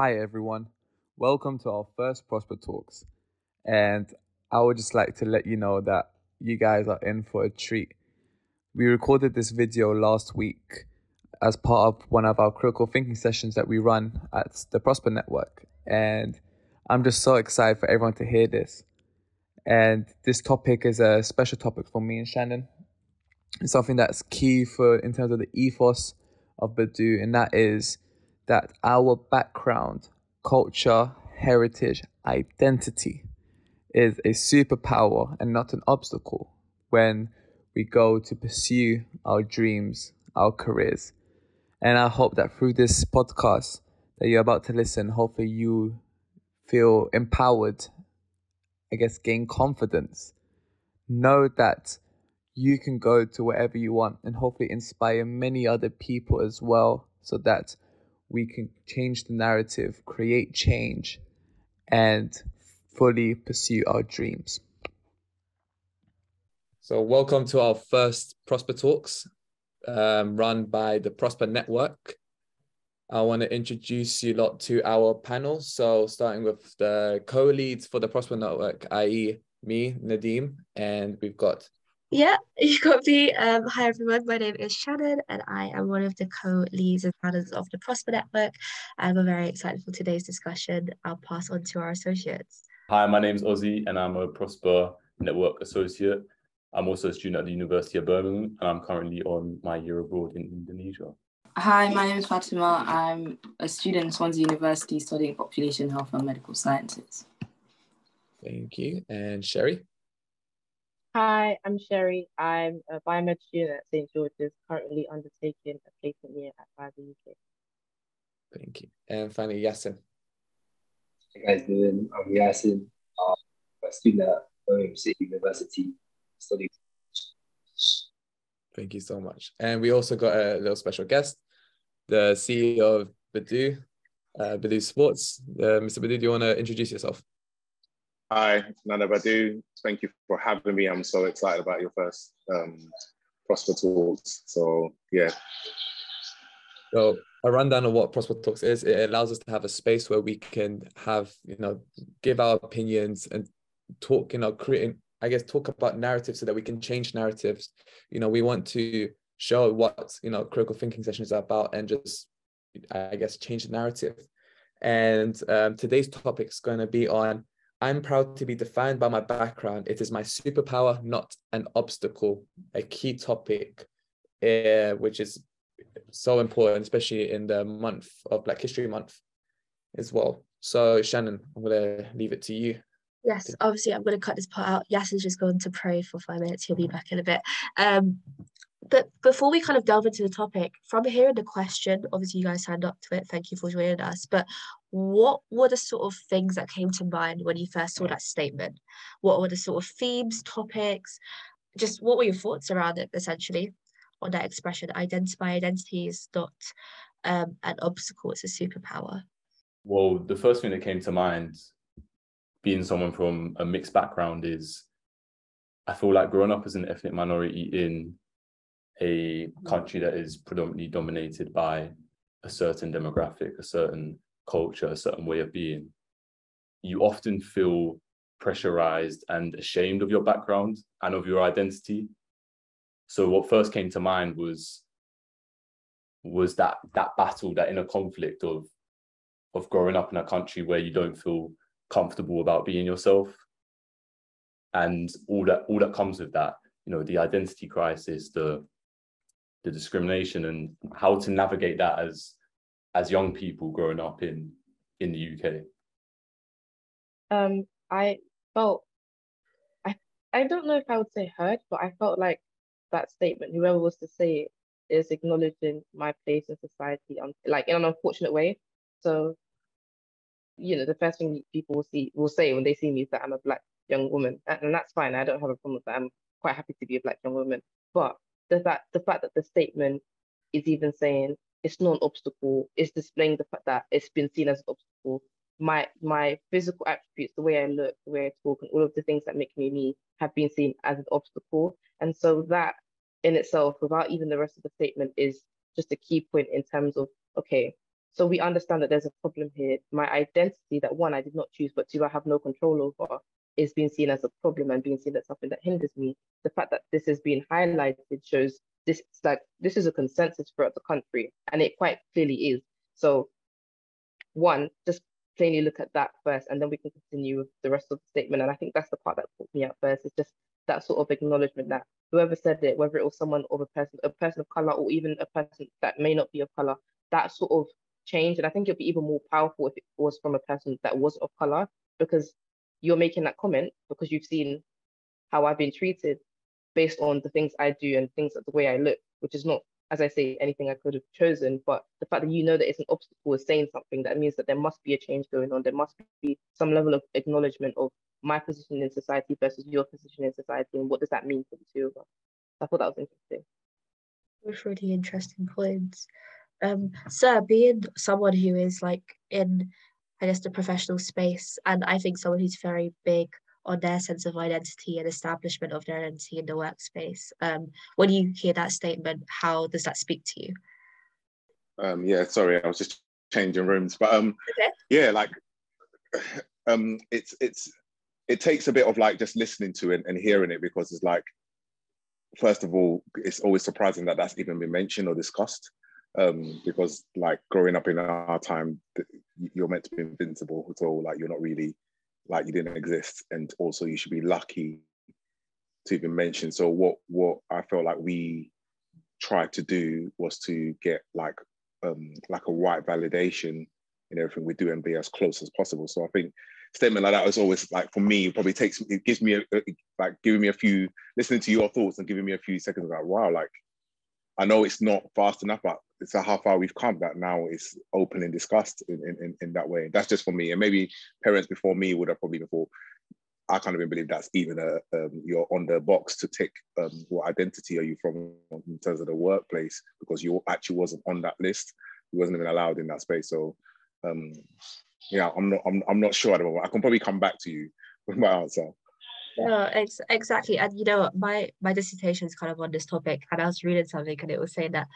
Hi, everyone. Welcome to our first Prosper Talks. And I would just like to let you know that you guys are in for a treat. We recorded this video last week as part of one of our critical thinking sessions that we run at the Prosper Network. And I'm just so excited for everyone to hear this. And this topic is a special topic for me and Shannon. It's something that's key for in terms of the ethos of Badu, and that is that our background, culture, heritage, identity is a superpower and not an obstacle when we go to pursue our dreams, our careers. And I hope that through this podcast that you're about to listen, hopefully you feel empowered, I guess, gain confidence. Know that you can go to wherever you want and hopefully inspire many other people as well so that we can change the narrative, create change, and fully pursue our dreams. So, welcome to our first Prosper Talks um, run by the Prosper Network. I want to introduce you lot to our panel. So, starting with the co leads for the Prosper Network, i.e., me, Nadim, and we've got yeah, you got me. Um, hi everyone, my name is Shannon and I am one of the co-leads and founders of the Prosper Network. I'm very excited for today's discussion. I'll pass on to our associates. Hi, my name is Ozzy and I'm a Prosper Network associate. I'm also a student at the University of Birmingham and I'm currently on my year abroad in Indonesia. Hi, my name is Fatima. I'm a student at Swansea University studying population health and medical sciences. Thank you. And Sherry? Hi, I'm Sherry. I'm a biomed student at St. George's, currently undertaking a placement year at Pfizer UK. Thank you. And finally, Yasin. Hey guys doing? I'm Yasin, uh, a student at Birmingham City University, studying. Thank you so much. And we also got a little special guest, the CEO of Badu, uh, Badu Sports. Uh, Mr. Badu, do you want to introduce yourself? Hi, Nana Badu. Thank you for having me. I'm so excited about your first um, Prosper Talks. So, yeah. So, a rundown of what Prosper Talks is it allows us to have a space where we can have, you know, give our opinions and talk, you know, creating, I guess, talk about narratives so that we can change narratives. You know, we want to show what, you know, critical thinking sessions are about and just, I guess, change the narrative. And um, today's topic is going to be on I'm proud to be defined by my background. It is my superpower, not an obstacle. A key topic, uh, which is so important, especially in the month of Black History Month as well. So, Shannon, I'm going to leave it to you. Yes, obviously, I'm going to cut this part out. Yas is just going to pray for five minutes. He'll be back in a bit. Um, but before we kind of delve into the topic, from hearing the question, obviously you guys signed up to it. Thank you for joining us. But what were the sort of things that came to mind when you first saw that statement? What were the sort of themes, topics? Just what were your thoughts around it essentially on that expression? Identify identity is not um, an obstacle, it's a superpower. Well, the first thing that came to mind, being someone from a mixed background, is I feel like growing up as an ethnic minority in a country that is predominantly dominated by a certain demographic, a certain culture, a certain way of being, you often feel pressurized and ashamed of your background and of your identity. So what first came to mind was was that that battle, that inner conflict of of growing up in a country where you don't feel comfortable about being yourself and all that all that comes with that you know the identity crisis the the discrimination and how to navigate that as as young people growing up in in the UK? Um, I felt I I don't know if I would say hurt, but I felt like that statement, whoever was to say it, is acknowledging my place in society, um, like in an unfortunate way. So, you know, the first thing people will see will say when they see me is that I'm a black young woman, and that's fine. I don't have a problem with that. I'm quite happy to be a black young woman, but the fact the fact that the statement is even saying it's not an obstacle, it's displaying the fact that it's been seen as an obstacle. My my physical attributes, the way I look, the way I talk, and all of the things that make me me have been seen as an obstacle. And so that in itself, without even the rest of the statement, is just a key point in terms of okay, So we understand that there's a problem here. My identity, that one I did not choose, but two I have no control over, is being seen as a problem and being seen as something that hinders me. The fact that this is being highlighted shows this like this is a consensus throughout the country, and it quite clearly is. So, one, just plainly look at that first, and then we can continue with the rest of the statement. And I think that's the part that put me out first. Is just that sort of acknowledgement that whoever said it, whether it was someone of a person, a person of color, or even a person that may not be of color, that sort of change. And I think it'd be even more powerful if it was from a person that was of color, because you're making that comment because you've seen how I've been treated based on the things I do and things the way I look, which is not, as I say, anything I could have chosen. But the fact that you know that it's an obstacle is saying something that means that there must be a change going on. There must be some level of acknowledgement of my position in society versus your position in society, and what does that mean for the two of us? I thought that was interesting. Those really interesting points. Um, sir, being someone who is like in I guess, the professional space. And I think someone who's very big on their sense of identity and establishment of their identity in the workspace. Um, when you hear that statement, how does that speak to you? Um, yeah, sorry, I was just changing rooms, but um, okay. yeah, like um, it's it's it takes a bit of like just listening to it and hearing it because it's like, first of all, it's always surprising that that's even been mentioned or discussed um, because like growing up in our time, you're meant to be invincible at all. Like you're not really, like you didn't exist, and also you should be lucky to even mention. So what what I felt like we tried to do was to get like um, like a white validation in everything we do and be as close as possible. So I think statement like that was always like for me it probably takes it gives me a, like giving me a few listening to your thoughts and giving me a few seconds like wow like I know it's not fast enough, but it's how far we've come that now it's open and discussed in, in, in that way. That's just for me. And maybe parents before me would have probably before. I can't even believe that's even a um, you're on the box to tick um, what identity are you from in terms of the workplace because you actually wasn't on that list. You wasn't even allowed in that space. So um, yeah, I'm not I'm, I'm not sure at the moment. I can probably come back to you with my answer. Yeah, ex- exactly. And you know, my my dissertation is kind of on this topic, and I was reading something, and it was saying that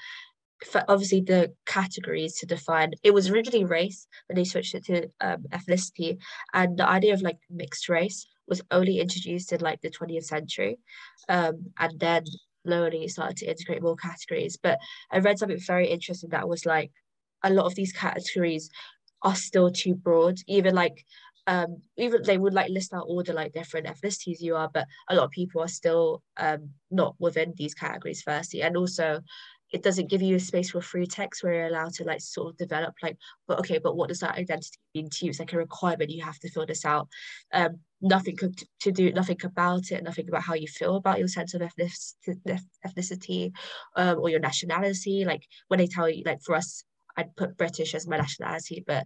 for obviously the categories to define it was originally race, but they switched it to um, ethnicity, and the idea of like mixed race was only introduced in like the 20th century, um, and then slowly started to integrate more categories. But I read something very interesting that was like a lot of these categories are still too broad. Even like um even they would like list out all the like different ethnicities you are but a lot of people are still um not within these categories firstly and also it doesn't give you a space for free text where you're allowed to like sort of develop like but okay but what does that identity mean to you it's like a requirement you have to fill this out um nothing to do nothing about it nothing about how you feel about your sense of ethnicity um, or your nationality like when they tell you like for us I'd put British as my nationality but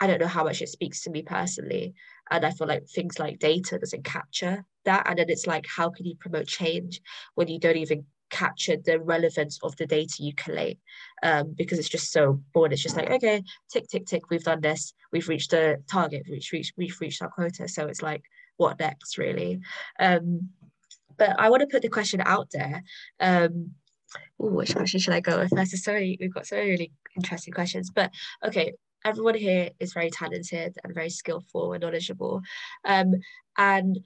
I don't know how much it speaks to me personally. And I feel like things like data doesn't capture that. And then it's like, how can you promote change when you don't even capture the relevance of the data you collate? Um, because it's just so bored. It's just like, okay, tick, tick, tick, we've done this. We've reached the target, we've reached, we've reached our quota. So it's like, what next, really? Um, but I want to put the question out there. Um, Ooh, which question should I go with first? So many, we've got so many really interesting questions. But okay, everyone here is very talented and very skillful and knowledgeable. Um, and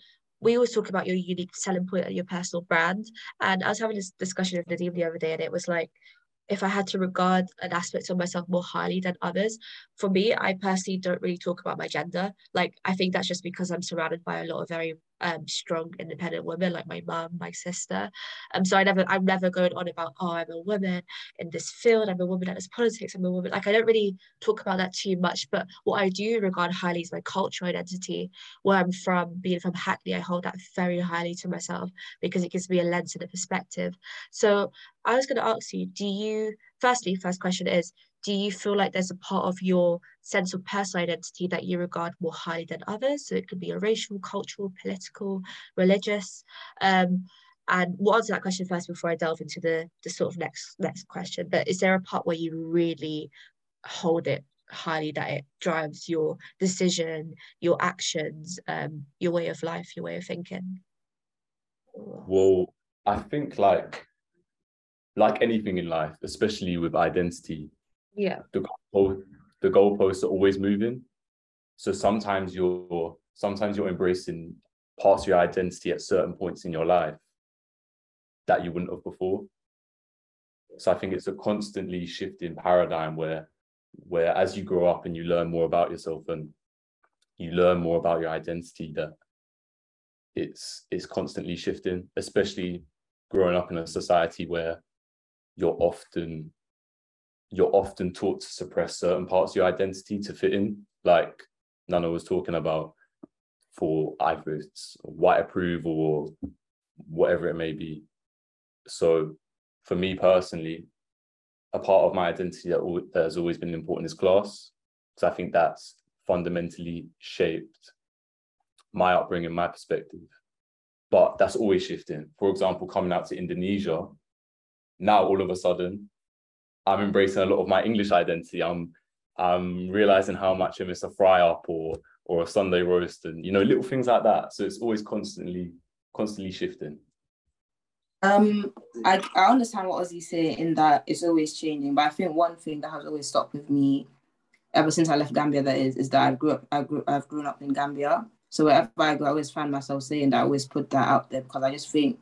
we always talk about your unique selling point and your personal brand. And I was having this discussion with Nadim the other day, and it was like, if I had to regard an aspect of myself more highly than others, for me, I personally don't really talk about my gender. Like, I think that's just because I'm surrounded by a lot of very um, strong independent women like my mum, my sister. Um, so I never, I'm never going on about, oh, I'm a woman in this field, I'm a woman that does politics, I'm a woman. Like I don't really talk about that too much. But what I do regard highly is my cultural identity, where I'm from, being from Hackney, I hold that very highly to myself because it gives me a lens and a perspective. So I was going to ask you, do you, firstly, first question is, do you feel like there's a part of your sense of personal identity that you regard more highly than others? So it could be a racial, cultural, political, religious. Um, and we'll answer that question first before I delve into the, the sort of next next question. But is there a part where you really hold it highly that it drives your decision, your actions, um, your way of life, your way of thinking? Well, I think like like anything in life, especially with identity, Yeah. The goal, the goalposts are always moving. So sometimes you're sometimes you're embracing parts of your identity at certain points in your life that you wouldn't have before. So I think it's a constantly shifting paradigm where where as you grow up and you learn more about yourself and you learn more about your identity that it's it's constantly shifting, especially growing up in a society where you're often you're often taught to suppress certain parts of your identity to fit in, like Nana was talking about, for either it's white approval or whatever it may be. So, for me personally, a part of my identity that, that has always been important is class, because I think that's fundamentally shaped my upbringing, my perspective. But that's always shifting. For example, coming out to Indonesia, now all of a sudden, I'm embracing a lot of my English identity. I'm I'm realizing how much I miss a fry up or or a Sunday roast and you know little things like that. So it's always constantly constantly shifting. Um, I, I understand what Ozzy saying in that it's always changing, but I think one thing that has always stuck with me ever since I left Gambia that is is that I grew up I grew I've grown up in Gambia. So wherever I go, I always find myself saying that I always put that out there because I just think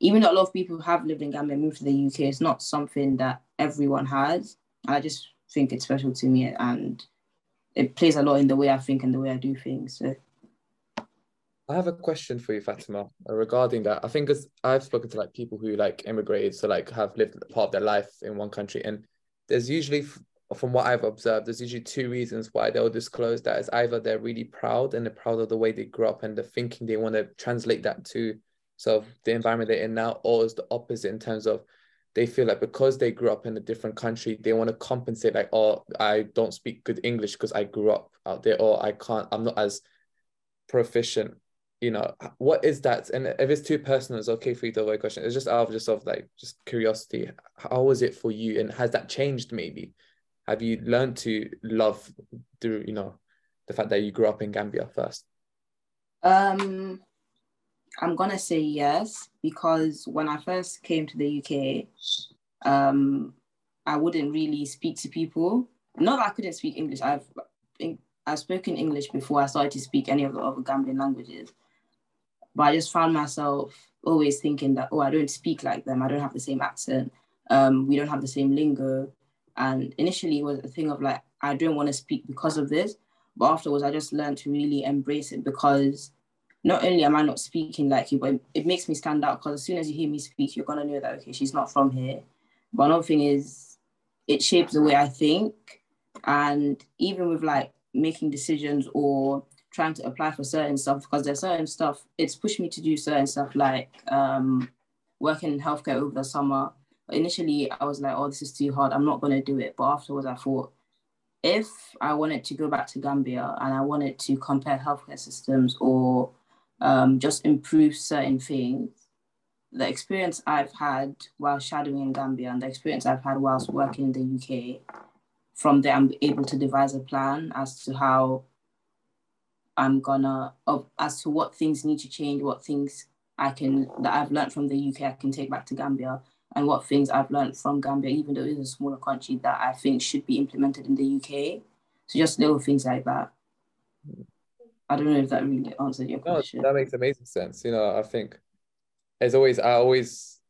even though a lot of people have lived in Gambia and moved to the UK, it's not something that everyone has. I just think it's special to me and it plays a lot in the way I think and the way I do things. So. I have a question for you, Fatima, regarding that. I think because I've spoken to like people who like immigrated, so like have lived part of their life in one country, and there's usually, from what I've observed, there's usually two reasons why they'll disclose that is either they're really proud and they're proud of the way they grew up and the thinking they want to translate that to so the environment they're in now, or is the opposite in terms of they feel like because they grew up in a different country, they want to compensate like, oh, I don't speak good English because I grew up out there, or I can't, I'm not as proficient. You know, what is that? And if it's too personal, it's okay for you to avoid question. It's just out of just of like just curiosity. How was it for you? And has that changed maybe? Have you learned to love through, you know, the fact that you grew up in Gambia first? Um I'm gonna say yes because when I first came to the UK, um, I wouldn't really speak to people. Not that I couldn't speak English. I've I've spoken English before I started to speak any of the other Gambian languages, but I just found myself always thinking that oh I don't speak like them. I don't have the same accent. Um, we don't have the same lingo. And initially it was a thing of like I don't want to speak because of this, but afterwards I just learned to really embrace it because not only am I not speaking like you, but it, makes me stand out because as soon as you hear me speak, you're gonna know that okay, she's not from here. But another thing is, it shapes the way I think, and even with like making decisions or trying to apply for certain stuff, because there's certain stuff, it's pushed me to do certain stuff like um, working in healthcare over the summer. But initially, I was like, oh, this is too hard. I'm not gonna do it. But afterwards, I thought, if I wanted to go back to Gambia and I wanted to compare healthcare systems or um, just improve certain things. The experience I've had while shadowing in Gambia and the experience I've had whilst working in the UK, from there I'm able to devise a plan as to how I'm gonna, as to what things need to change, what things I can that I've learned from the UK I can take back to Gambia, and what things I've learned from Gambia, even though it is a smaller country, that I think should be implemented in the UK. So just little things like that. I don't know if that really answered your question. No, that makes amazing sense. You know, I think as always, I always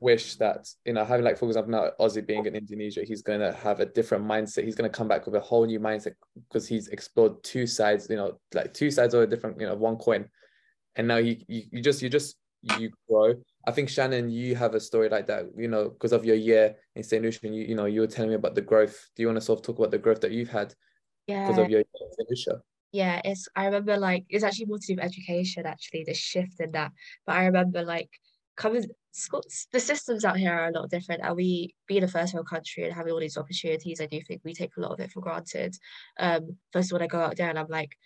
wish that, you know, having like, for example, now Ozzy being in Indonesia, he's going to have a different mindset. He's going to come back with a whole new mindset because he's explored two sides, you know, like two sides of a different, you know, one coin. And now you, you, you just, you just, you grow. I think Shannon, you have a story like that, you know, because of your year in St. Lucia, you, you know, you were telling me about the growth. Do you want to sort of talk about the growth that you've had yeah. because of your year in St. Lucia? Yeah it's i remember like it's actually more to do with education actually the shift in that. But i remember like coming schools the systems out here are a lot different and we being a first world country and having all these opportunities i do think we take a lot of it for granted. Um first when i go out there and i'm like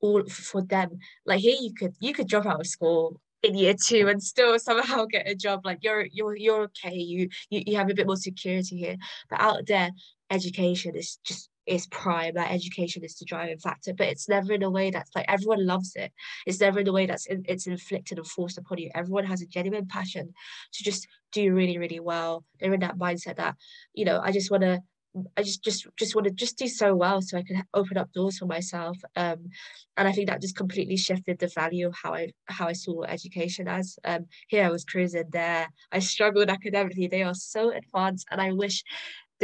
all for them like here you could you could drop out of school in year two and still somehow get a job like you're you're you're okay you you, you have a bit more security here. But out there education is just is prime that education is the driving factor but it's never in a way that's like everyone loves it it's never in a way that's in, it's inflicted and forced upon you everyone has a genuine passion to just do really really well they're in that mindset that you know i just want to I just just just want to just do so well so I could open up doors for myself. Um, and I think that just completely shifted the value of how I how I saw education as. Um, here I was cruising there. I struggled academically. They are so advanced, and I wish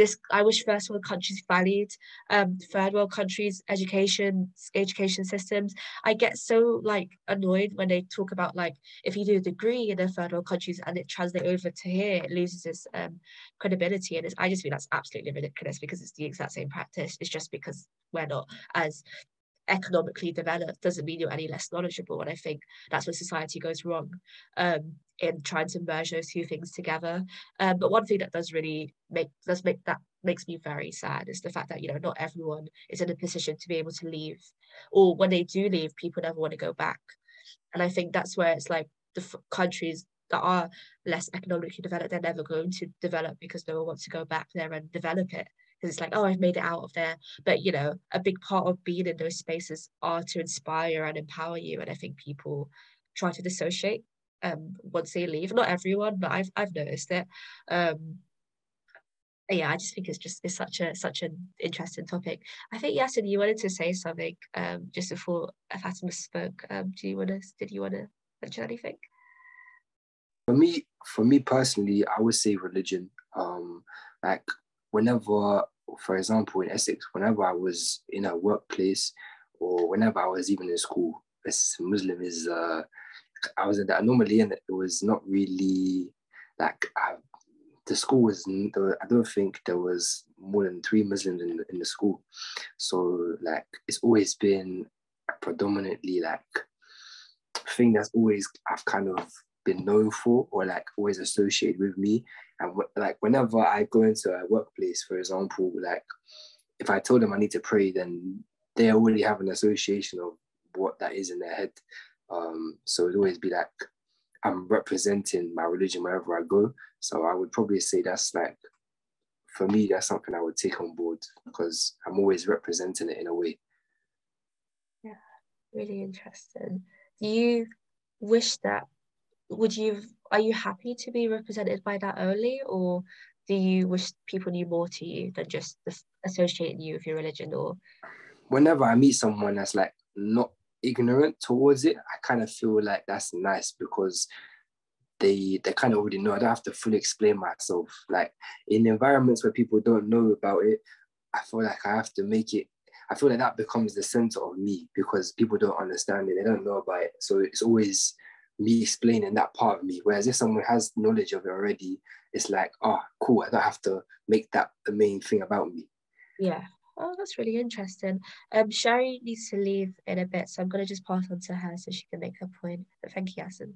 this I wish first world countries valued um, third world countries education education systems. I get so like annoyed when they talk about like if you do a degree in a third world countries and it translates over to here, it loses its um, credibility. And I just think that's absolutely ridiculous because it's the exact same practice. It's just because we're not as economically developed doesn't mean you're any less knowledgeable. And I think that's where society goes wrong um, in trying to merge those two things together. Um, but one thing that does really make does make that makes me very sad is the fact that you know not everyone is in a position to be able to leave, or when they do leave, people never want to go back. And I think that's where it's like the f- countries that are less economically developed, they're never going to develop because no one wants to go back there and develop it because it's like, oh, I've made it out of there. But you know, a big part of being in those spaces are to inspire and empower you. And I think people try to dissociate um once they leave. Not everyone, but I've I've noticed it. Um yeah, I just think it's just it's such a such an interesting topic. I think Yasin, you wanted to say something um just before Fatima spoke. Um, do you want to? Did you want to mention anything? For me, for me personally, I would say religion. Um, like whenever, for example, in Essex, whenever I was in a workplace or whenever I was even in school, as Muslim is, uh, I was in that normally, and it was not really like I, the school was. I don't think there was more than three Muslims in in the school, so like it's always been predominantly like thing that's always I've kind of been known for or like always associated with me. And like whenever I go into a workplace, for example, like if I told them I need to pray, then they already have an association of what that is in their head. Um, so it'd always be like I'm representing my religion wherever I go. So I would probably say that's like for me, that's something I would take on board because I'm always representing it in a way. Yeah, really interesting. Do you wish that would you are you happy to be represented by that only or do you wish people knew more to you than just associating you with your religion or? Whenever i meet someone that's like not ignorant towards it i kind of feel like that's nice because they they kind of already know. I don't have to fully explain myself. Like in environments where people don't know about it i feel like i have to make it i feel like that becomes the center of me because people don't understand it. They don't know about it. So it's always me explaining that part of me. Whereas if someone has knowledge of it already, it's like, oh, cool, I don't have to make that the main thing about me. Yeah. Oh, that's really interesting. Um, Sherry needs to leave in a bit, so I'm gonna just pass on to her so she can make her point. But thank you, Yasin.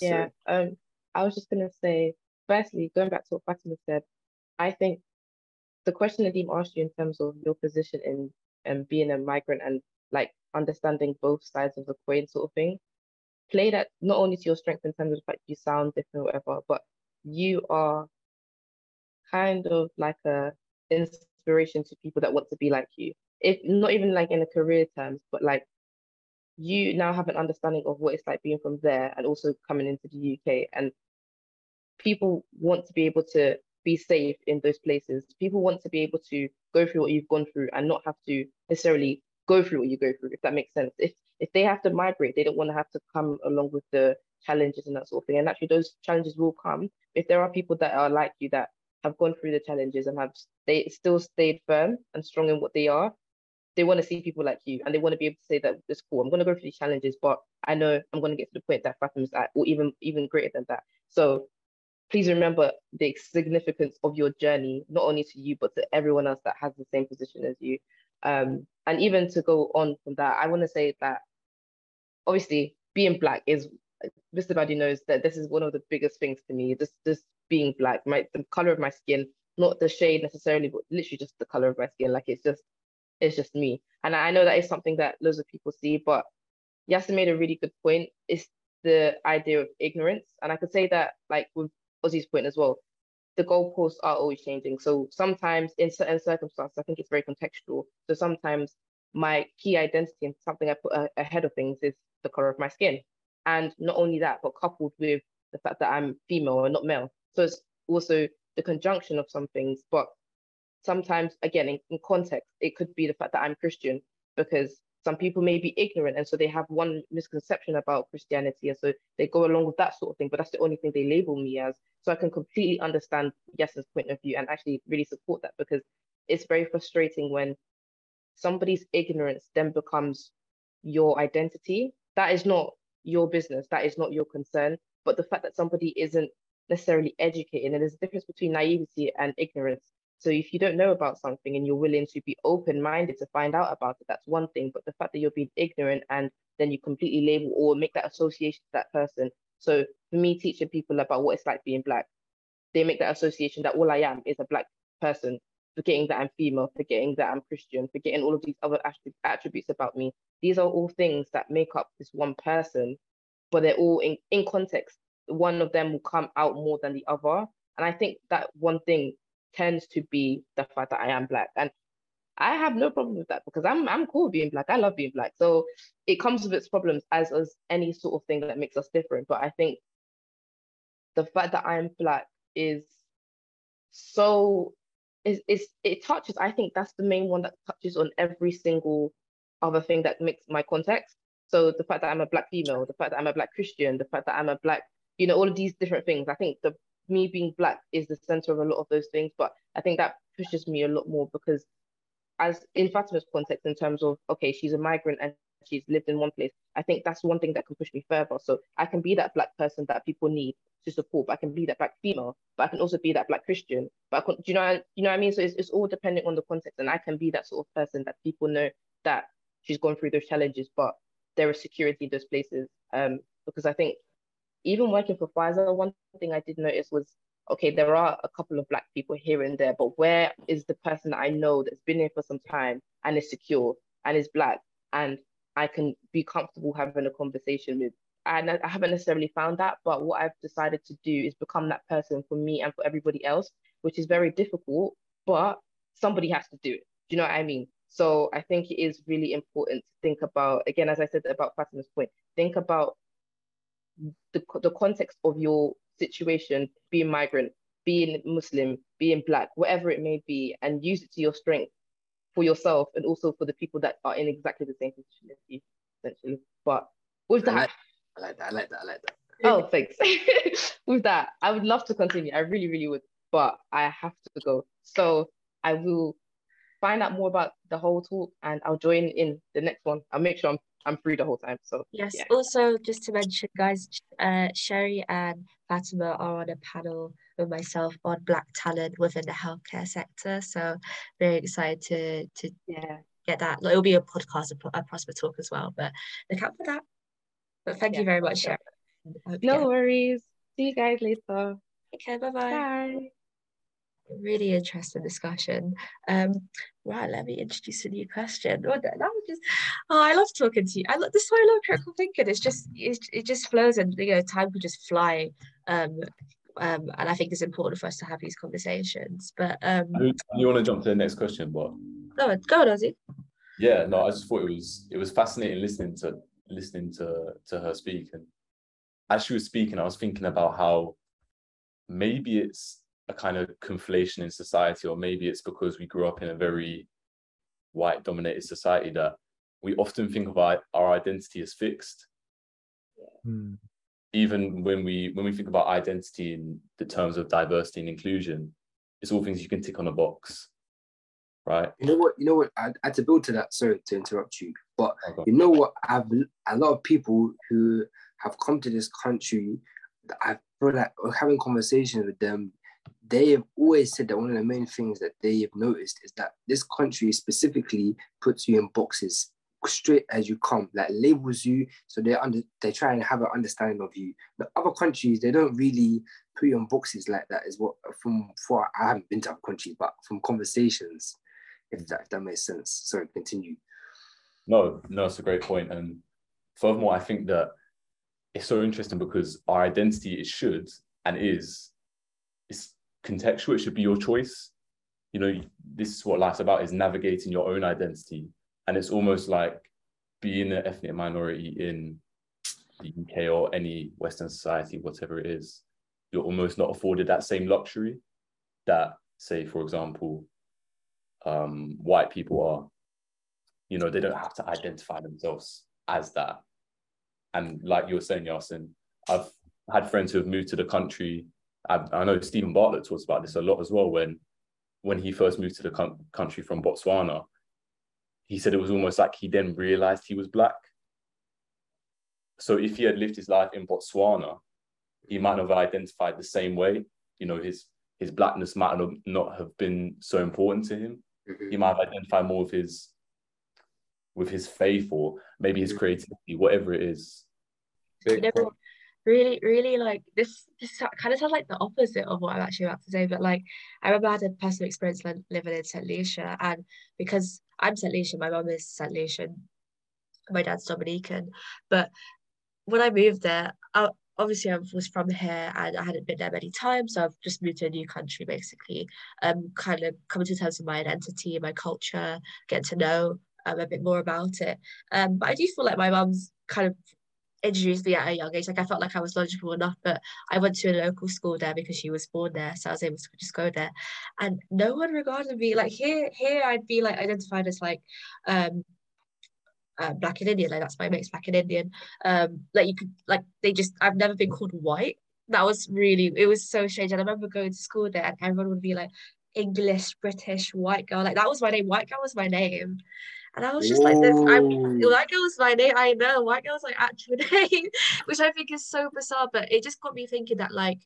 Yeah. Um, I was just gonna say, firstly, going back to what Fatima said, I think the question Nadim asked you in terms of your position in um, being a migrant and like understanding both sides of the coin sort of thing play that not only to your strength in terms of fact you sound different whatever, but you are kind of like a inspiration to people that want to be like you. If not even like in a career terms, but like you now have an understanding of what it's like being from there and also coming into the UK. And people want to be able to be safe in those places. People want to be able to go through what you've gone through and not have to necessarily go through what you go through, if that makes sense. If if they have to migrate, they don't want to have to come along with the challenges and that sort of thing. And actually, those challenges will come if there are people that are like you that have gone through the challenges and have they still stayed firm and strong in what they are. They want to see people like you, and they want to be able to say that it's cool. I'm going to go through these challenges, but I know I'm going to get to the point that Fatima's at, or even even greater than that. So please remember the significance of your journey, not only to you, but to everyone else that has the same position as you. Um, and even to go on from that, I want to say that obviously being black is Mr. Badu knows that this is one of the biggest things to me. Just just being black, my the color of my skin, not the shade necessarily, but literally just the color of my skin. Like it's just it's just me. And I know that is something that loads of people see, but Yasin made a really good point. It's the idea of ignorance. And I could say that like with Ozzy's point as well, the goalposts are always changing. So sometimes in certain circumstances, I think it's very contextual. So sometimes my key identity and something I put ahead of things is the color of my skin. And not only that, but coupled with the fact that I'm female and not male. So it's also the conjunction of some things. But sometimes again in, in context, it could be the fact that I'm Christian because some people may be ignorant and so they have one misconception about Christianity and so they go along with that sort of thing, but that's the only thing they label me as. So I can completely understand Yas's point of view and actually really support that because it's very frustrating when somebody's ignorance then becomes your identity. That is not your business, that is not your concern. But the fact that somebody isn't necessarily educated, and there's a difference between naivety and ignorance. So if you don't know about something and you're willing to be open-minded to find out about it, that's one thing. But the fact that you're being ignorant and then you completely label or make that association to that person. So for me, teaching people about what it's like being black, they make that association that all I am is a black person, forgetting that I'm female, forgetting that I'm Christian, forgetting all of these other attributes about me. These are all things that make up this one person, but they're all in, in context. One of them will come out more than the other. And I think that one thing tends to be the fact that I am black. And I have no problem with that because I'm I'm cool being black. I love being black. So it comes with its problems as as any sort of thing that makes us different. But I think the fact that I'm black is so is is it touches. I think that's the main one that touches on every single other thing that makes my context. So the fact that I'm a black female, the fact that I'm a black Christian, the fact that I'm a black, you know, all of these different things. I think the me being black is the center of a lot of those things, but I think that pushes me a lot more because as in Fatima's context, in terms of okay, she's a migrant and she's lived in one place, I think that's one thing that can push me further. So I can be that black person that people need to support, but I can be that black female, but I can also be that black Christian. But I can, do you know, you know what I mean? So it's, it's all depending on the context, and I can be that sort of person that people know that she's gone through those challenges, but there is security in those places. Um, because I think even working for Pfizer, one thing I did notice was okay, there are a couple of black people here and there, but where is the person I know that's been here for some time and is secure and is black and I can be comfortable having a conversation with? And I haven't necessarily found that, but what I've decided to do is become that person for me and for everybody else, which is very difficult, but somebody has to do it. Do you know what I mean? So I think it is really important to think about, again, as I said about Fatima's point, think about the, the context of your situation, being migrant, being Muslim, being black, whatever it may be, and use it to your strength for yourself and also for the people that are in exactly the same position as you, essentially. But with that, I like, I like that. I like that. I like that. Oh, thanks. with that, I would love to continue. I really, really would, but I have to go. So I will find out more about the whole talk and I'll join in the next one. I'll make sure I'm I'm free the whole time. So yes. Yeah. Also, just to mention, guys, uh, Sherry and Fatima are on a panel with myself on Black talent within the healthcare sector. So very excited to to yeah get that. It'll be a podcast, a, a prospect talk as well. But look out for that. But thank yeah, you very much, Sherry. No worries. See you guys later. Okay, bye-bye. Bye really interesting discussion. Um, right, let me introduce a new question. Oh, that was just, oh, I love talking to you. I love this. Why I love critical thinking. It's just, it, it just flows, and you know, time could just fly. Um, um, and I think it's important for us to have these conversations. But um, you want to jump to the next question, but go on, go on, Ozzy. Yeah, no, I just thought it was it was fascinating listening to listening to to her speak, and as she was speaking, I was thinking about how maybe it's a kind of conflation in society, or maybe it's because we grew up in a very white dominated society that we often think of our, our identity as fixed. Hmm. Even when we when we think about identity in the terms of diversity and inclusion, it's all things you can tick on a box. Right. You know what? You know what? I, I had to build to that. Sorry to interrupt you, but okay. you know what? I've a lot of people who have come to this country. I feel like having conversations with them they have always said that one of the main things that they have noticed is that this country specifically puts you in boxes straight as you come, like labels you, so they under they try and have an understanding of you. The other countries they don't really put you in boxes like that. Is what from for I haven't been to other countries, but from conversations, if that if that makes sense. Sorry, continue. No, no, it's a great point. point, and furthermore, I think that it's so interesting because our identity it should and is it's contextual. It should be your choice. You know, this is what life's about: is navigating your own identity, and it's almost like being an ethnic minority in the UK or any Western society, whatever it is. You're almost not afforded that same luxury that, say, for example, um, white people are, you know, they don't have to identify themselves as that. And like you were saying, Yasin, I've had friends who have moved to the country. I, I know Steven Bartlett talks about this a lot as well. When when he first moved to the com- country from Botswana, he said it was almost like he then realized he was black. So if he had lived his life in Botswana, he might not have identified the same way. You know, his his blackness might not have been so important to him. Mm-hmm. He might have identified more with his with his faith or maybe his mm-hmm. creativity, whatever it is. Really, really like this. This kind of sounds like the opposite of what I'm actually about to say. But like, I remember I had a personal experience living in St. Lucia, and because I'm St. Lucian, my mum is St. Lucian, my dad's Dominican. But when I moved there, I, obviously I was from here and I hadn't been there many times, so I've just moved to a new country basically. Um, kind of coming to terms with my identity, my culture, getting to know um, a bit more about it. Um, but I do feel like my mum's kind of introduced me at a young age. Like I felt like I was logical enough, but I went to a local school there because she was born there, so I was able to just go there. And no one regarded me like here. Here I'd be like identified as like um uh, black and Indian, like that's my mix, black and Indian. Um, like you could like they just I've never been called white. That was really it was so strange. And I remember going to school there and everyone would be like English, British, white girl. Like that was my name. White girl was my name. And I was just Whoa. like this. I'm white girl was my name. I know white girl was like actual name, which I think is so bizarre. But it just got me thinking that like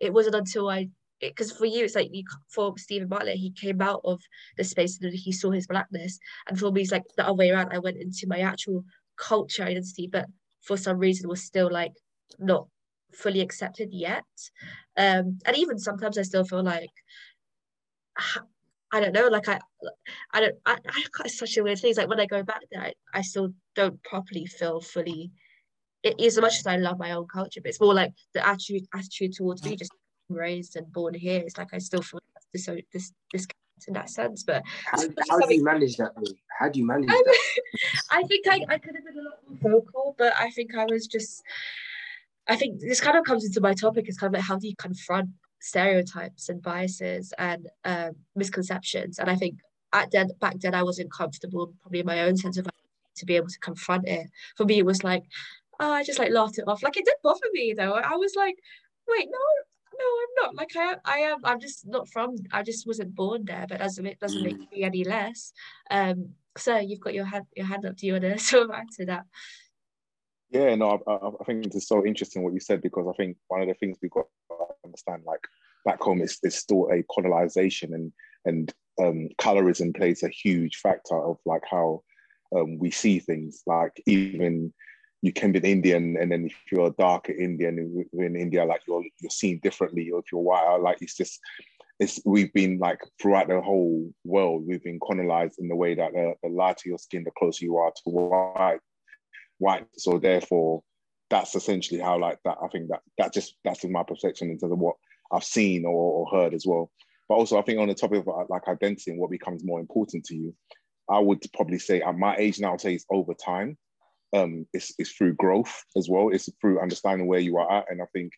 it wasn't until I because for you it's like you for Steven Bartlett he came out of the space and he saw his blackness and for me it's like the other way around I went into my actual culture identity but for some reason was still like not fully accepted yet um and even sometimes I still feel like I don't know like I I don't I, I it's such a weird thing it's like when I go back there I, I still don't properly feel fully it is as much as I love my own culture but it's more like the attitude attitude towards me just raised and born here. It's like I still feel this this this in that sense. But how, how do you manage that? Though? How do you manage that? I think I, I could have been a lot more vocal, but I think I was just. I think this kind of comes into my topic. Is kind of like how do you confront stereotypes and biases and um, misconceptions? And I think at then back then I wasn't comfortable, probably in my own sense of to be able to confront it. For me, it was like, oh, I just like laughed it off. Like it did bother me though. I was like, wait, no, no, I'm not. Like I, I am. I'm just not from. I just wasn't born there, but doesn't it doesn't make mm. me any less. Um. So you've got your hand your hand up. Do you want to sort of answer that? Yeah, no, I, I, think it's so interesting what you said because I think one of the things we've got understand, like back home, is there's still a colonization and and um, colorism plays a huge factor of like how um, we see things. Like even you can be an Indian, and then if you're a darker Indian in India, like you're you're seen differently, or if you're white, like it's just it's we've been like throughout the whole world, we've been colonized in the way that the, the lighter your skin, the closer you are to white, white. So therefore, that's essentially how like that. I think that that just that's in my perception in terms of what I've seen or, or heard as well. But also, I think on the topic of like identity and what becomes more important to you, I would probably say at my age now, I'd say it's over time um, it's, it's through growth as well. It's through understanding where you are at. And I think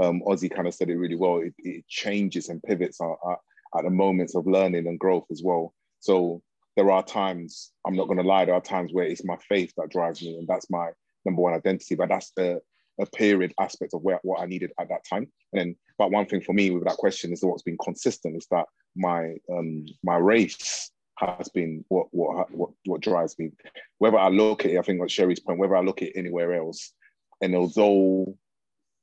um, Ozzy kind of said it really well. It, it changes and pivots at, at, at, the moments of learning and growth as well. So there are times, I'm not going to lie, there are times where it's my faith that drives me, and that's my number one identity. But that's the a period aspect of where what I needed at that time. And then, but one thing for me with that question is what's been consistent is that my um my race has been what what what what drives me. Whether I look at it, I think at Sherry's point, whether I look at it anywhere else, and although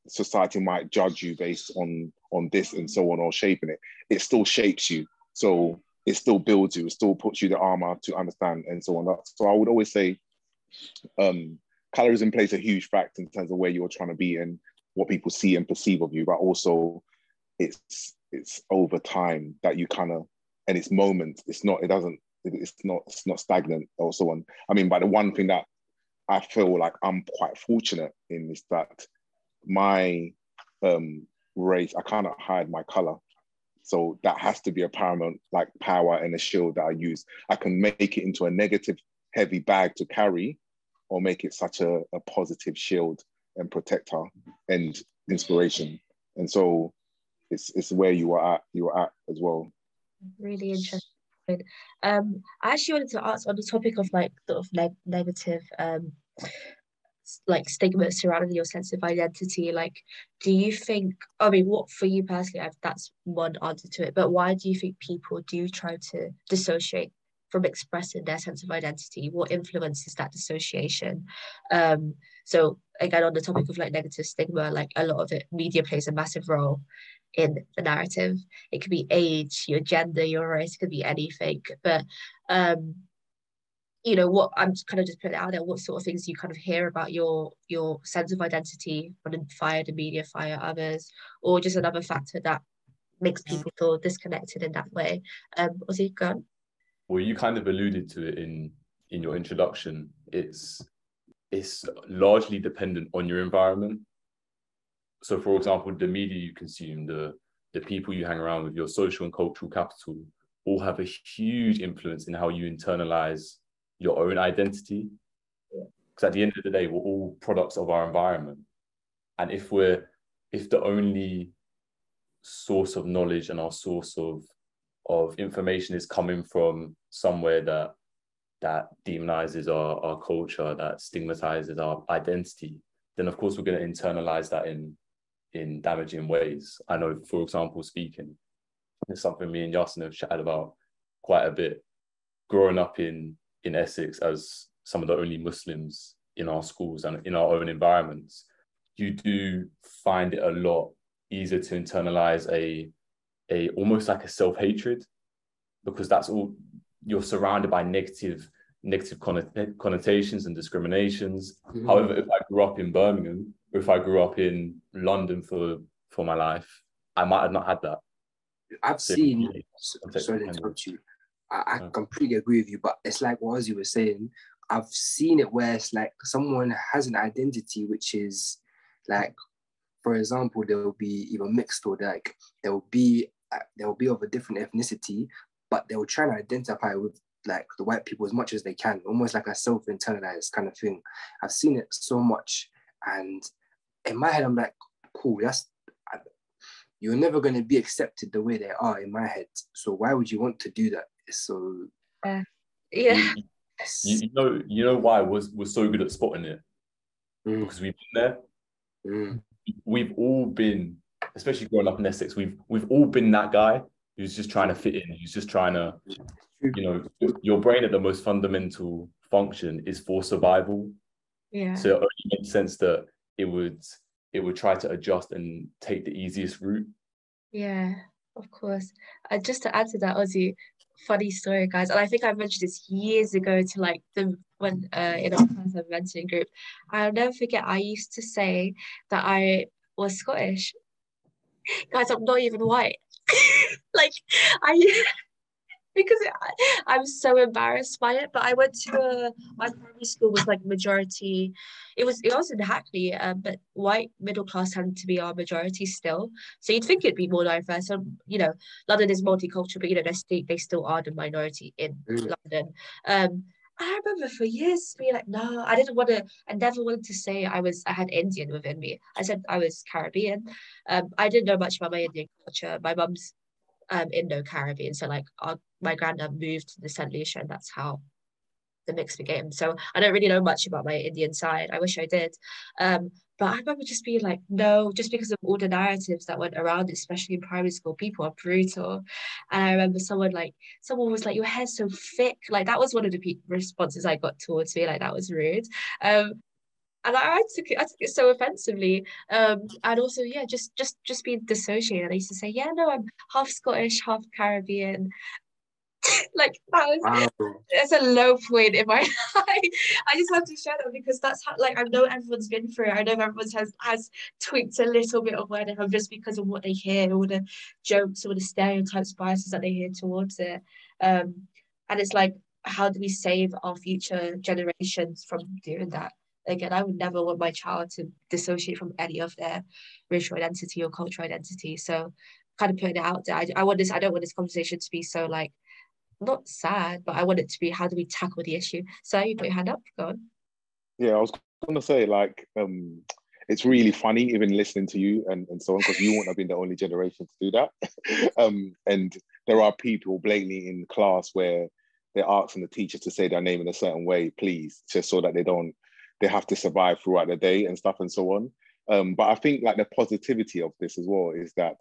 society might judge you based on on this and so on or shaping it, it still shapes you. So it still builds you, it still puts you the armor to understand and so on. So I would always say um colorism plays a huge factor in terms of where you're trying to be and what people see and perceive of you, but also it's it's over time that you kind of and it's moments. It's not. It doesn't. It's not. It's not stagnant or so on. I mean, but the one thing that I feel like I'm quite fortunate in is that my um, race. I cannot hide my color. So that has to be a paramount like power and a shield that I use. I can make it into a negative, heavy bag to carry, or make it such a, a positive shield and protector and inspiration. And so it's it's where you are at you are at as well really interesting. Um, I actually wanted to ask on the topic of like sort of neg- negative um like stigma surrounding your sense of identity like do you think i mean what for you personally I've, that's one answer to it but why do you think people do try to dissociate from expressing their sense of identity what influences that dissociation? Um so again on the topic of like negative stigma like a lot of it media plays a massive role in the narrative. It could be age your gender your race it could be anything but um you know what I'm kind of just putting it out there what sort of things you kind of hear about your your sense of identity when fire the media fire others or just another factor that makes people feel disconnected in that way? Um was he gone well you kind of alluded to it in in your introduction it's it's largely dependent on your environment so for example the media you consume the the people you hang around with your social and cultural capital all have a huge influence in how you internalize your own identity. Because at the end of the day, we're all products of our environment. And if we're if the only source of knowledge and our source of of information is coming from somewhere that that demonizes our, our culture, that stigmatizes our identity, then of course we're going to internalize that in in damaging ways. I know, for example, speaking, it's something me and Yasin have chatted about quite a bit. Growing up in in Essex as some of the only Muslims in our schools and in our own environments, you do find it a lot easier to internalize a a almost like a self-hatred because that's all you're surrounded by negative negative connotations and discriminations. Mm-hmm. However, if I grew up in Birmingham or if I grew up in London for for my life, I might have not had that. I've so seen. Sorry to interrupt you. I, I completely agree with you, but it's like what Ozzy was saying. I've seen it where it's like someone has an identity which is like, for example, they will be either mixed or like they will be they will be of a different ethnicity, but they will try to identify with like the white people as much as they can, almost like a self-internalized kind of thing. I've seen it so much, and in my head, I'm like, cool, that's you're never going to be accepted the way they are in my head. So why would you want to do that? So uh, yeah. You, you, know, you know why was was so good at spotting it mm. because we've been there. Mm. We've all been, especially growing up in Essex, we've we've all been that guy who's just trying to fit in. Who's just trying to, you know, your brain at the most fundamental function is for survival. Yeah. So it only makes sense that it would it would try to adjust and take the easiest route. Yeah, of course. Uh, just to add to that, Ozzy, funny story, guys. And I think I mentioned this years ago to like the when uh, in our class mentoring group. I'll never forget. I used to say that I was Scottish. Guys, I'm not even white. like I because I, am so embarrassed by it. But I went to a, my primary school was like majority. It was it was in Hackney, um, but white middle class tended to be our majority still. So you'd think it'd be more diverse. So, you know, London is multicultural, but you know they still they still are the minority in mm. London. Um, I remember for years being like, no, I didn't want to, I never wanted to say I was, I had Indian within me. I said I was Caribbean. Um, I didn't know much about my Indian culture. My mum's um Indo-Caribbean. So like our, my granddad moved to the St. Lucia and that's how the mix became. So I don't really know much about my Indian side. I wish I did. Um, but I remember just being like, no, just because of all the narratives that went around, especially in primary school, people are brutal. And I remember someone like, someone was like, your hair's so thick. Like that was one of the responses I got towards me. Like that was rude. Um, and I, I, took it, I took it so offensively. Um, and also, yeah, just just just being dissociated. I used to say, yeah, no, I'm half Scottish, half Caribbean. Like that was wow. that's a low point in my life. I just have to share that because that's how like I know everyone's been through. It. I know everyone's has has tweaked a little bit of where they have just because of what they hear, all the jokes, all the stereotypes, biases that they hear towards it. Um, and it's like, how do we save our future generations from doing that? again, I would never want my child to dissociate from any of their racial identity or cultural identity. So kind of putting it out there. I, I want this, I don't want this conversation to be so like not sad, but I want it to be how do we tackle the issue? So you put your hand up, go on. Yeah, I was gonna say like um it's really funny even listening to you and, and so on because you won't have been the only generation to do that um and there are people blatantly in class where they're asking the teacher to say their name in a certain way, please, just so that they don't they have to survive throughout the day and stuff and so on. Um, but I think like the positivity of this as well is that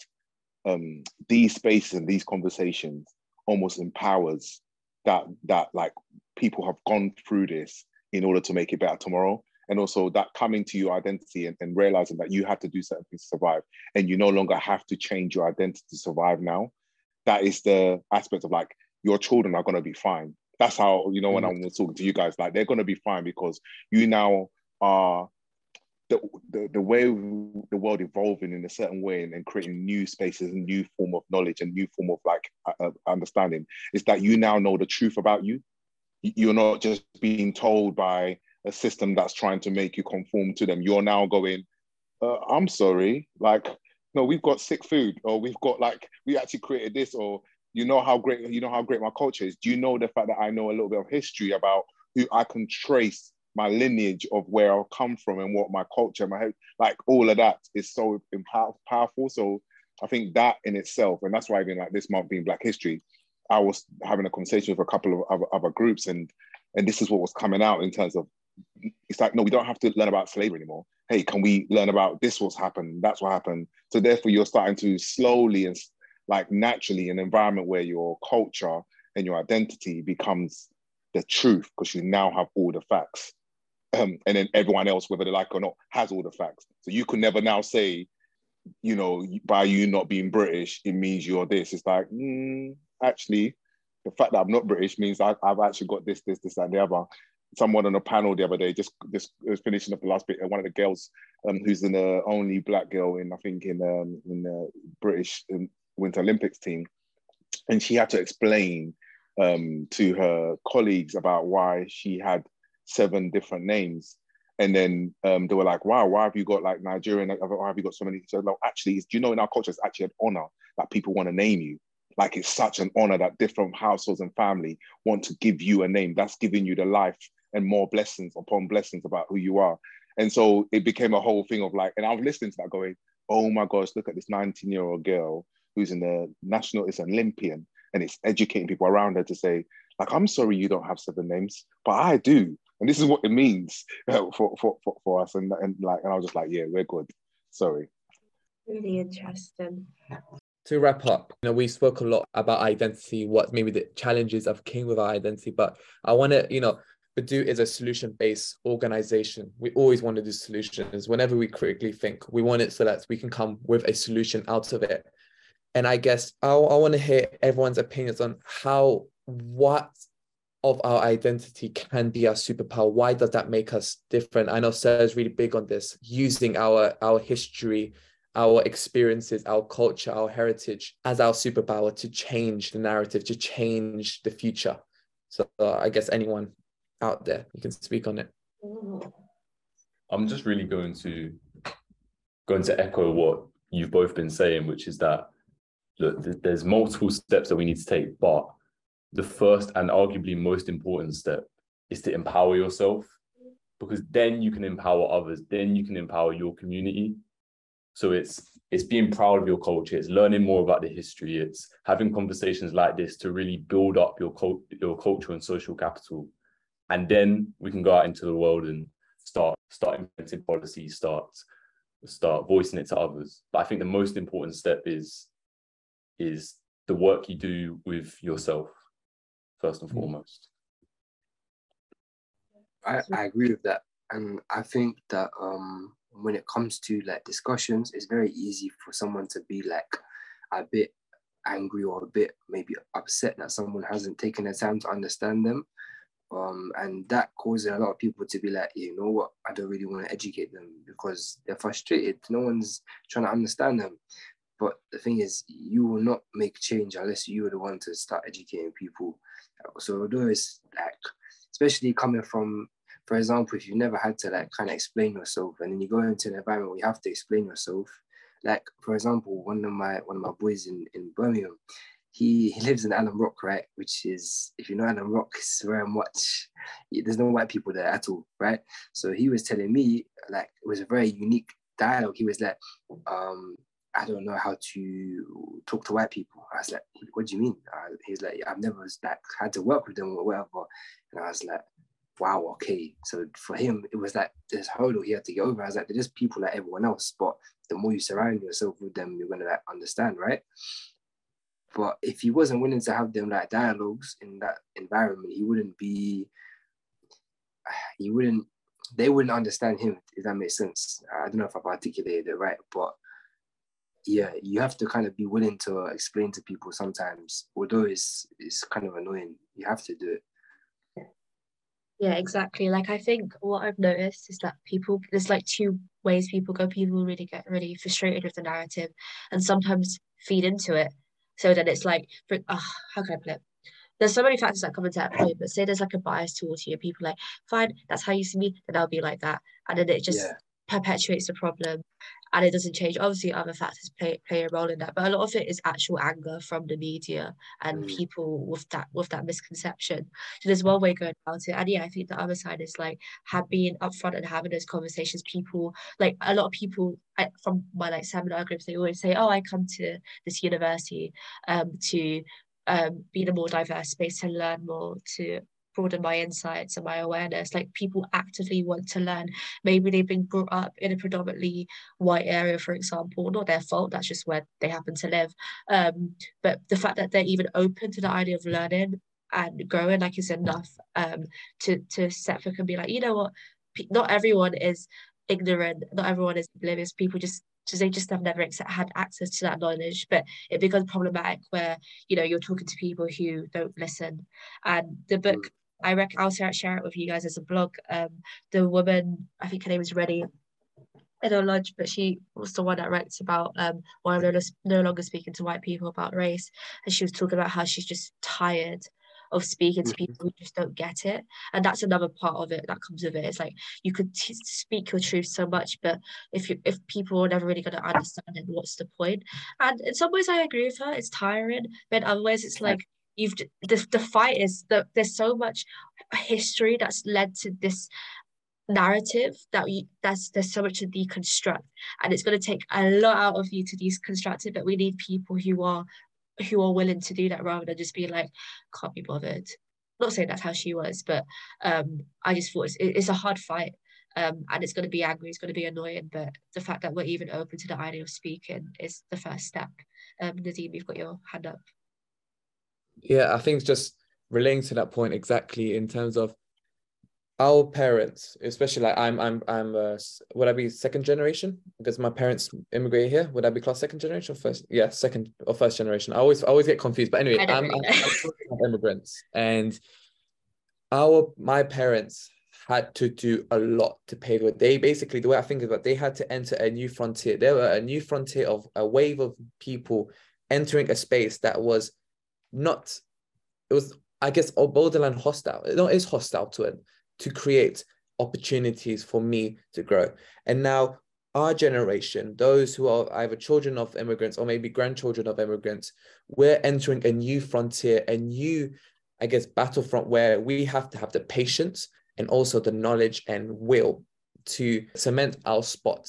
um, these spaces and these conversations almost empowers that that like people have gone through this in order to make it better tomorrow and also that coming to your identity and, and realizing that you have to do certain things to survive and you no longer have to change your identity to survive now that is the aspect of like your children are going to be fine that's how you know when mm-hmm. i'm talking to you guys like they're going to be fine because you now are the, the, way the world evolving in a certain way and, and creating new spaces and new form of knowledge and new form of like uh, understanding is that you now know the truth about you. You're not just being told by a system that's trying to make you conform to them. You're now going uh, i'm sorry. Like no we've got sick food or we've got like we actually created this or you know how great you know how great my culture is. Do you know the fact that i know a little bit of history about who i can trace my lineage of where I've come from and what my culture, my like all of that is so powerful. So I think that in itself, and that's why even like this month being Black History, I was having a conversation with a couple of other, other groups, and and this is what was coming out in terms of it's like no, we don't have to learn about slavery anymore. Hey, can we learn about this? What's happened? That's what happened. So therefore, you're starting to slowly and like naturally an environment where your culture and your identity becomes the truth because you now have all the facts um, and then everyone else, whether they like or not, has all the facts. So you can never now say, you know, by you not being British, it means you're this. It's like, mm, actually, the fact that I'm not British means I, have actually got this, this, this, and the other. Someone on a panel the other day just just was finishing up the last bit, one of the girls, um, who's the only black girl in I think in um, in the British um, Winter Olympics team, and she had to explain um, to her colleagues about why she had seven different names. And then um, they were like, wow, why have you got like Nigerian? Why have you got so many? So no, actually, do you know in our culture, it's actually an honor that people want to name you. Like it's such an honor that different households and family want to give you a name. That's giving you the life and more blessings upon blessings about who you are. And so it became a whole thing of like, and I was listening to that going, oh my gosh, look at this 19 year old girl who's in the national, is an Olympian, and it's educating people around her to say, like, I'm sorry you don't have seven names, but I do and this is what it means uh, for, for, for, for us. And, and like, and I was just like, yeah, we're good. Sorry. Really interesting. To wrap up, you know, we spoke a lot about identity, what maybe the challenges of King with our identity, but I want to, you know, Badu is a solution-based organization. We always want to do solutions. Whenever we critically think, we want it so that we can come with a solution out of it. And I guess I, I want to hear everyone's opinions on how what of our identity can be our superpower. Why does that make us different? I know Sir is really big on this, using our our history, our experiences, our culture, our heritage as our superpower to change the narrative, to change the future. So uh, I guess anyone out there, you can speak on it. I'm just really going to going to echo what you've both been saying, which is that look, there's multiple steps that we need to take, but the first and arguably most important step is to empower yourself because then you can empower others then you can empower your community. So it's it's being proud of your culture it's learning more about the history it's having conversations like this to really build up your cult your culture and social capital. And then we can go out into the world and start start implementing policies start start voicing it to others. But i think the most important step is is the work you do with yourself first and mm. foremost. I, I agree with that. And I think that um, when it comes to like discussions, it's very easy for someone to be like a bit angry or a bit maybe upset that someone hasn't taken the time to understand them. Um, and that causes a lot of people to be like, you know what, I don't really want to educate them because they're frustrated. No one's trying to understand them. But the thing is, you will not make change unless you are the one to start educating people. So it's like, especially coming from, for example, if you've never had to like kind of explain yourself, and then you go into an environment where you have to explain yourself. Like for example, one of my one of my boys in in Birmingham, he, he lives in Alum Rock, right? Which is, if you know Alum Rock, it's very much, there's no white people there at all, right? So he was telling me, like, it was a very unique dialogue. He was like, um, I don't know how to talk to white people. I was like, what do you mean? Uh, he's like, I've never like had to work with them or whatever. And I was like, wow, okay. So for him, it was like this hurdle he had to get over. I was like, they're just people like everyone else, but the more you surround yourself with them, you're gonna like understand, right? But if he wasn't willing to have them like dialogues in that environment, he wouldn't be. He wouldn't. They wouldn't understand him. If that makes sense. I don't know if I've articulated it right, but yeah, you have to kind of be willing to explain to people sometimes, although it's it's kind of annoying. You have to do it. Yeah, exactly. Like I think what I've noticed is that people there's like two ways people go. People really get really frustrated with the narrative and sometimes feed into it. So then it's like oh, how can I put it? There's so many factors that come into that play, but say there's like a bias towards you, people like, fine, that's how you see me, then I'll be like that. And then it just yeah. Perpetuates the problem and it doesn't change. Obviously, other factors play play a role in that, but a lot of it is actual anger from the media and mm. people with that with that misconception. So there's one way going about it, and yeah, I think the other side is like have being upfront and having those conversations. People like a lot of people I, from my like seminar groups, they always say, "Oh, I come to this university um, to um, be in a more diverse space to learn more, to broaden my insights and my awareness. Like people actively want to learn. Maybe they've been brought up in a predominantly white area, for example, not their fault, that's just where they happen to live. Um, but the fact that they're even open to the idea of learning and growing, like is enough um, to, to set for can be like, you know what, not everyone is ignorant, not everyone is oblivious. People just they just have never had access to that knowledge but it becomes problematic where you know you're talking to people who don't listen and the book mm. I reckon I'll share it with you guys as a blog. Um, the woman, I think her name is Reddy. I don't lunch, but she was the one that writes about um why I'm no, longer speaking to white people about race, and she was talking about how she's just tired of speaking to mm-hmm. people who just don't get it and that's another part of it that comes with it it's like you could t- speak your truth so much but if you if people are never really going to understand it what's the point? point and in some ways i agree with her it's tiring but in other ways it's like you've the, the fight is that there's so much history that's led to this narrative that we that's there's so much to deconstruct. And it's going to take a lot out of you to deconstruct it but we need people who are who are willing to do that rather than just be like can't be bothered. Not saying that's how she was but um i just thought it's, it's a hard fight um and it's going to be angry it's going to be annoying but the fact that we're even open to the idea of speaking is the first step. Um Nadim you've got your hand up yeah, I think it's just relating to that point exactly in terms of our parents, especially like I'm, I'm, I'm, uh, would I be second generation? Because my parents immigrated here. Would I be class second generation or first? Yeah, second or first generation. I always, I always get confused. But anyway, I'm, I'm, I'm immigrants, and our my parents had to do a lot to pave it. They basically, the way I think about, it, they had to enter a new frontier. There were a new frontier of a wave of people entering a space that was not it was I guess or borderline hostile. It is hostile to it to create opportunities for me to grow. And now our generation, those who are either children of immigrants or maybe grandchildren of immigrants, we're entering a new frontier, a new, I guess, battlefront where we have to have the patience and also the knowledge and will to cement our spot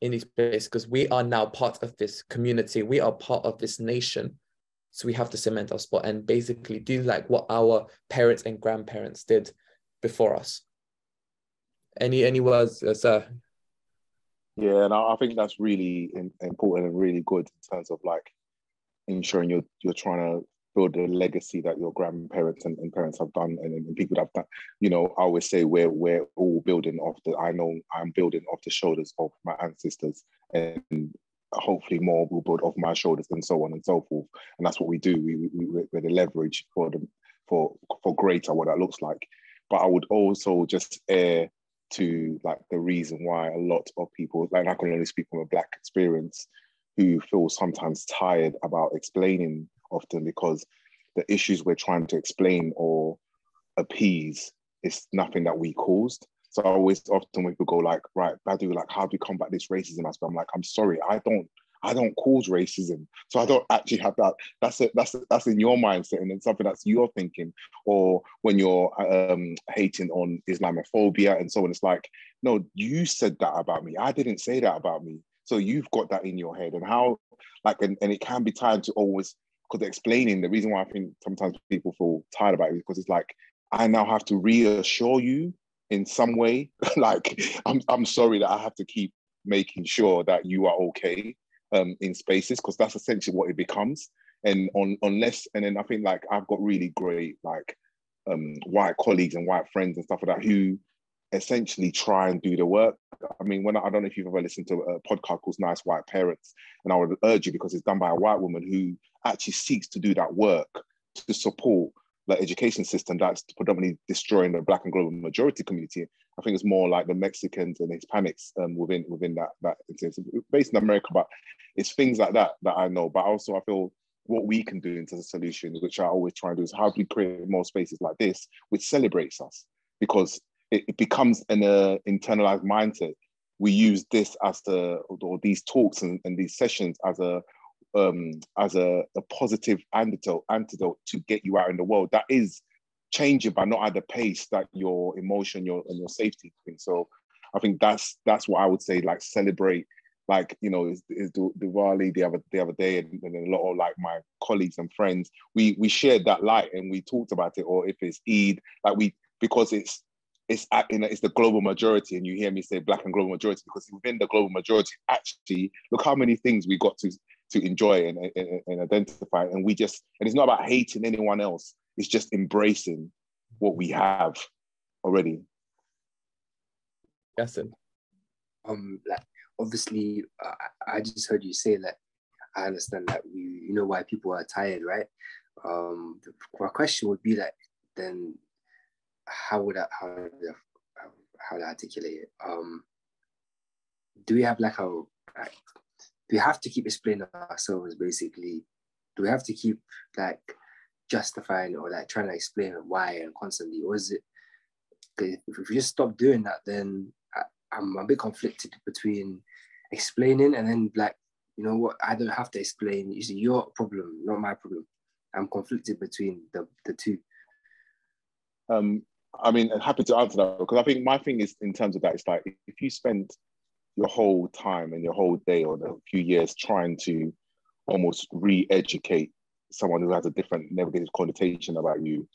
in this place because we are now part of this community. We are part of this nation. So we have to cement our spot and basically do like what our parents and grandparents did before us. Any any words, uh, sir? Yeah, and I, think that's really important and really good in terms of like ensuring you're you're trying to build a legacy that your grandparents and, and parents have done and, and, people have done. You know, I always say we're we're all building off the I know I'm building off the shoulders of my ancestors and hopefully more will build off my shoulders and so on and so forth. And that's what we do. We, we, we're the leverage for the for for greater what that looks like. But I would also just air to like the reason why a lot of people, like I can only speak from a black experience, who feel sometimes tired about explaining often because the issues we're trying to explain or appease is nothing that we caused. So I always often when people go like, right, Badu, like how do we combat this racism aspect? I'm like, I'm sorry, I don't I don't cause racism. So I don't actually have that. That's it. That's that's in your mindset, and it's something that's you're thinking. Or when you're um, hating on Islamophobia and so on, it's like, no, you said that about me. I didn't say that about me. So you've got that in your head, and how like and, and it can be tired to always because explaining the reason why I think sometimes people feel tired about it because it's like I now have to reassure you in some way. like I'm I'm sorry that I have to keep making sure that you are okay um, in spaces because that's essentially what it becomes. And on unless and then I think like I've got really great like um, white colleagues and white friends and stuff like that who essentially try and do the work. I mean, when I, I don't know if you've ever listened to a podcast called Nice White Parents, and I would urge you because it's done by a white woman who actually seeks to do that work to support the education system that's predominantly destroying the black and global majority community. I think it's more like the Mexicans and Hispanics um, within within that that it's based in America, but it's things like that that I know. But also, I feel what we can do into the solution, which I always try and do, is how do we create more spaces like this, which celebrates us, because it, it becomes an uh, internalized mindset. We use this as the or these talks and, and these sessions as a um, as a, a positive antidote antidote to get you out in the world. That is changing, but not at the pace that your emotion, your and your safety thing. So I think that's that's what I would say. Like celebrate, like you know, is, is Diwali the other the other day, and, and a lot of like my colleagues and friends, we we shared that light and we talked about it. Or if it's Eid, like we because it's it's you it's the global majority, and you hear me say black and global majority because within the global majority, actually, look how many things we got to to enjoy and, and, and identify. And we just, and it's not about hating anyone else, it's just embracing what we have already. Yasin. Um, like obviously, uh, I just heard you say that. I understand that we, you know, why people are tired, right? Um, the, my question would be like, then, how would I, how would I, how would I articulate it? Um, do we have like a like we have to keep explaining ourselves basically. Do we have to keep like justifying or like trying to explain why and constantly or is it if we just stop doing that then I, i'm a bit conflicted between explaining and then like you know what i don't have to explain. It's your problem not my problem. I'm conflicted between the, the two. Um i mean I'm happy to answer that because i think my thing is in terms of that it's like if you spend your whole time and your whole day or a few years trying to almost re-educate someone who has a different negative connotation about you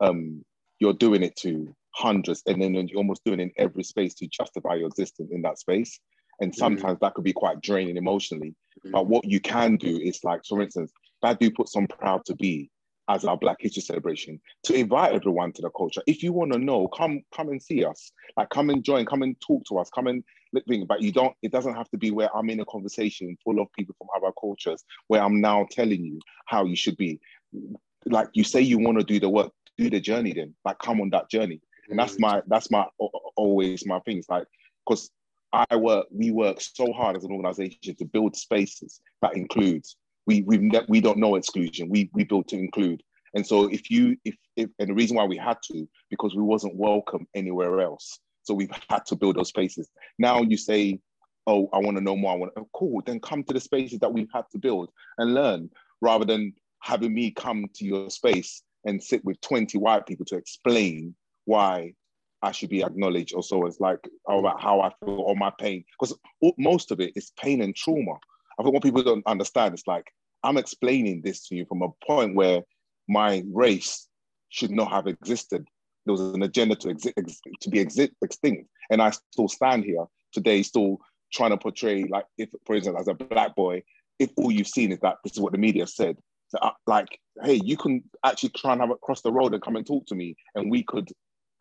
um, you're doing it to hundreds and then you're almost doing it in every space to justify your existence in that space and mm. sometimes mm. that could be quite draining emotionally mm. but what you can do is like for instance do put some proud to be as our Black History celebration to invite everyone to the culture. If you want to know, come come and see us. Like come and join, come and talk to us, come and think. But you don't. It doesn't have to be where I'm in a conversation full of people from other cultures where I'm now telling you how you should be. Like you say, you want to do the work, do the journey. Then like come on that journey. And that's my that's my always my things. Like because I work, we work so hard as an organization to build spaces that includes we we ne- we don't know exclusion. We we built to include. And so if you if, if and the reason why we had to because we wasn't welcome anywhere else. So we've had to build those spaces. Now you say, oh, I want to know more. I want oh, cool. Then come to the spaces that we've had to build and learn, rather than having me come to your space and sit with 20 white people to explain why I should be acknowledged or so it's like about how I feel or my pain. Because most of it is pain and trauma. I think what people don't understand is like I'm explaining this to you from a point where my race should not have existed. There was an agenda to exi- ex- to be exi- extinct, and I still stand here today, still trying to portray like if, for example, as a black boy, if all you've seen is that this is what the media said, so, uh, like, hey, you can actually try and have it cross the road and come and talk to me, and we could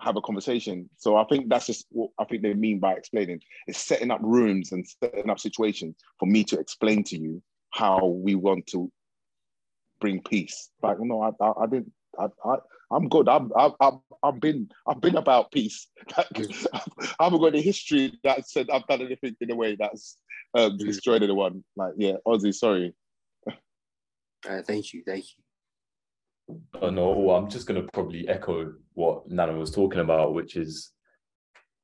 have a conversation. So I think that's just what I think they mean by explaining. It's setting up rooms and setting up situations for me to explain to you how we want to bring peace. Like, no, I, I, I didn't. I, I, I'm good. I'm, I've, I've, I've been, I've been about peace. I haven't got a history that said I've done anything in a way that's um, destroyed anyone. Like, yeah, Ozzy, sorry. Uh, thank you, thank you. No, I'm just going to probably echo what Nana was talking about, which is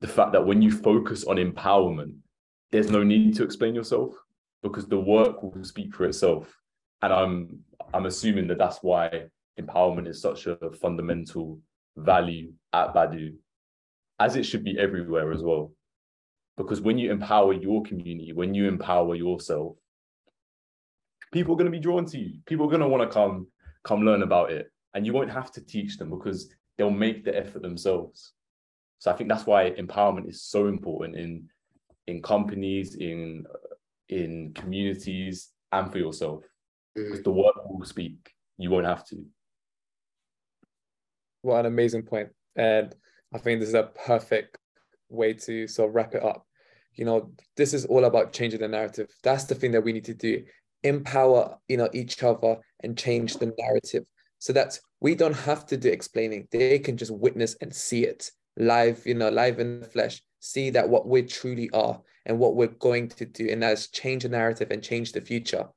the fact that when you focus on empowerment, there's no need to explain yourself because the work will speak for itself. And I'm I'm assuming that that's why empowerment is such a fundamental value at Badu, as it should be everywhere as well. because when you empower your community, when you empower yourself, people are going to be drawn to you. People are going to want to come come learn about it, and you won't have to teach them because they'll make the effort themselves. So I think that's why empowerment is so important in in companies, in in communities, and for yourself. Mm. Because the work will speak. You won't have to. What an amazing point. And I think this is a perfect way to sort of wrap it up. You know, this is all about changing the narrative. That's the thing that we need to do. Empower, you know, each other and change the narrative. So that we don't have to do explaining. They can just witness and see it live, you know, live in the flesh, see that what we truly are and what we're going to do. And that's change the narrative and change the future.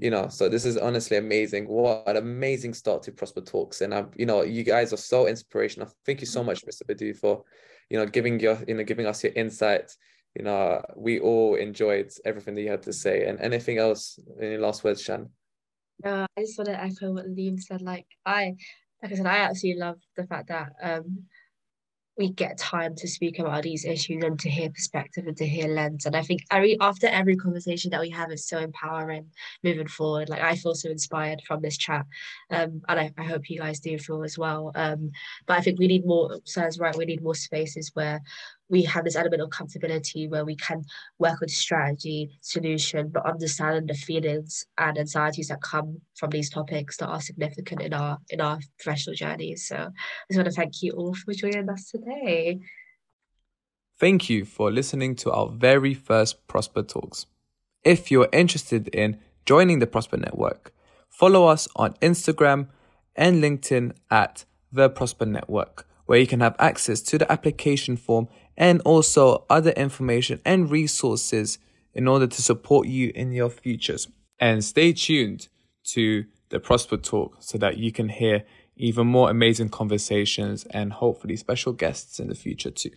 You know so this is honestly amazing. What an amazing start to prosper talks. And i'm you know you guys are so inspirational. Thank you so much mr badu for you know giving your you know giving us your insights you know we all enjoyed everything that you had to say. And anything else? Any last words shan uh, i just want to echo what Nadim said like i like i said i absolutely love the fact that um we get time to speak about these issues and to hear perspective and to hear lens. And I think every after every conversation that we have is so empowering moving forward. Like I feel so inspired from this chat. Um, and I, I hope you guys do feel as well. Um, but I think we need more, Sarah's right, we need more spaces where we have this element of comfortability where we can work on strategy, solution, but understanding the feelings and anxieties that come from these topics that are significant in our in our professional journeys. So I just want to thank you all for joining us today. Thank you for listening to our very first Prosper Talks. If you're interested in joining the Prosper Network, follow us on Instagram and LinkedIn at the Prosper Network, where you can have access to the application form and also other information and resources in order to support you in your futures. And stay tuned to the Prosper Talk so that you can hear even more amazing conversations and hopefully special guests in the future too.